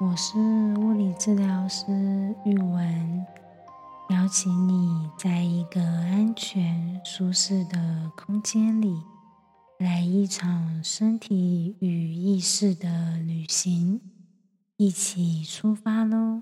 我是物理治疗师玉文，邀请你在一个安全、舒适的空间里，来一场身体与意识的旅行，一起出发喽！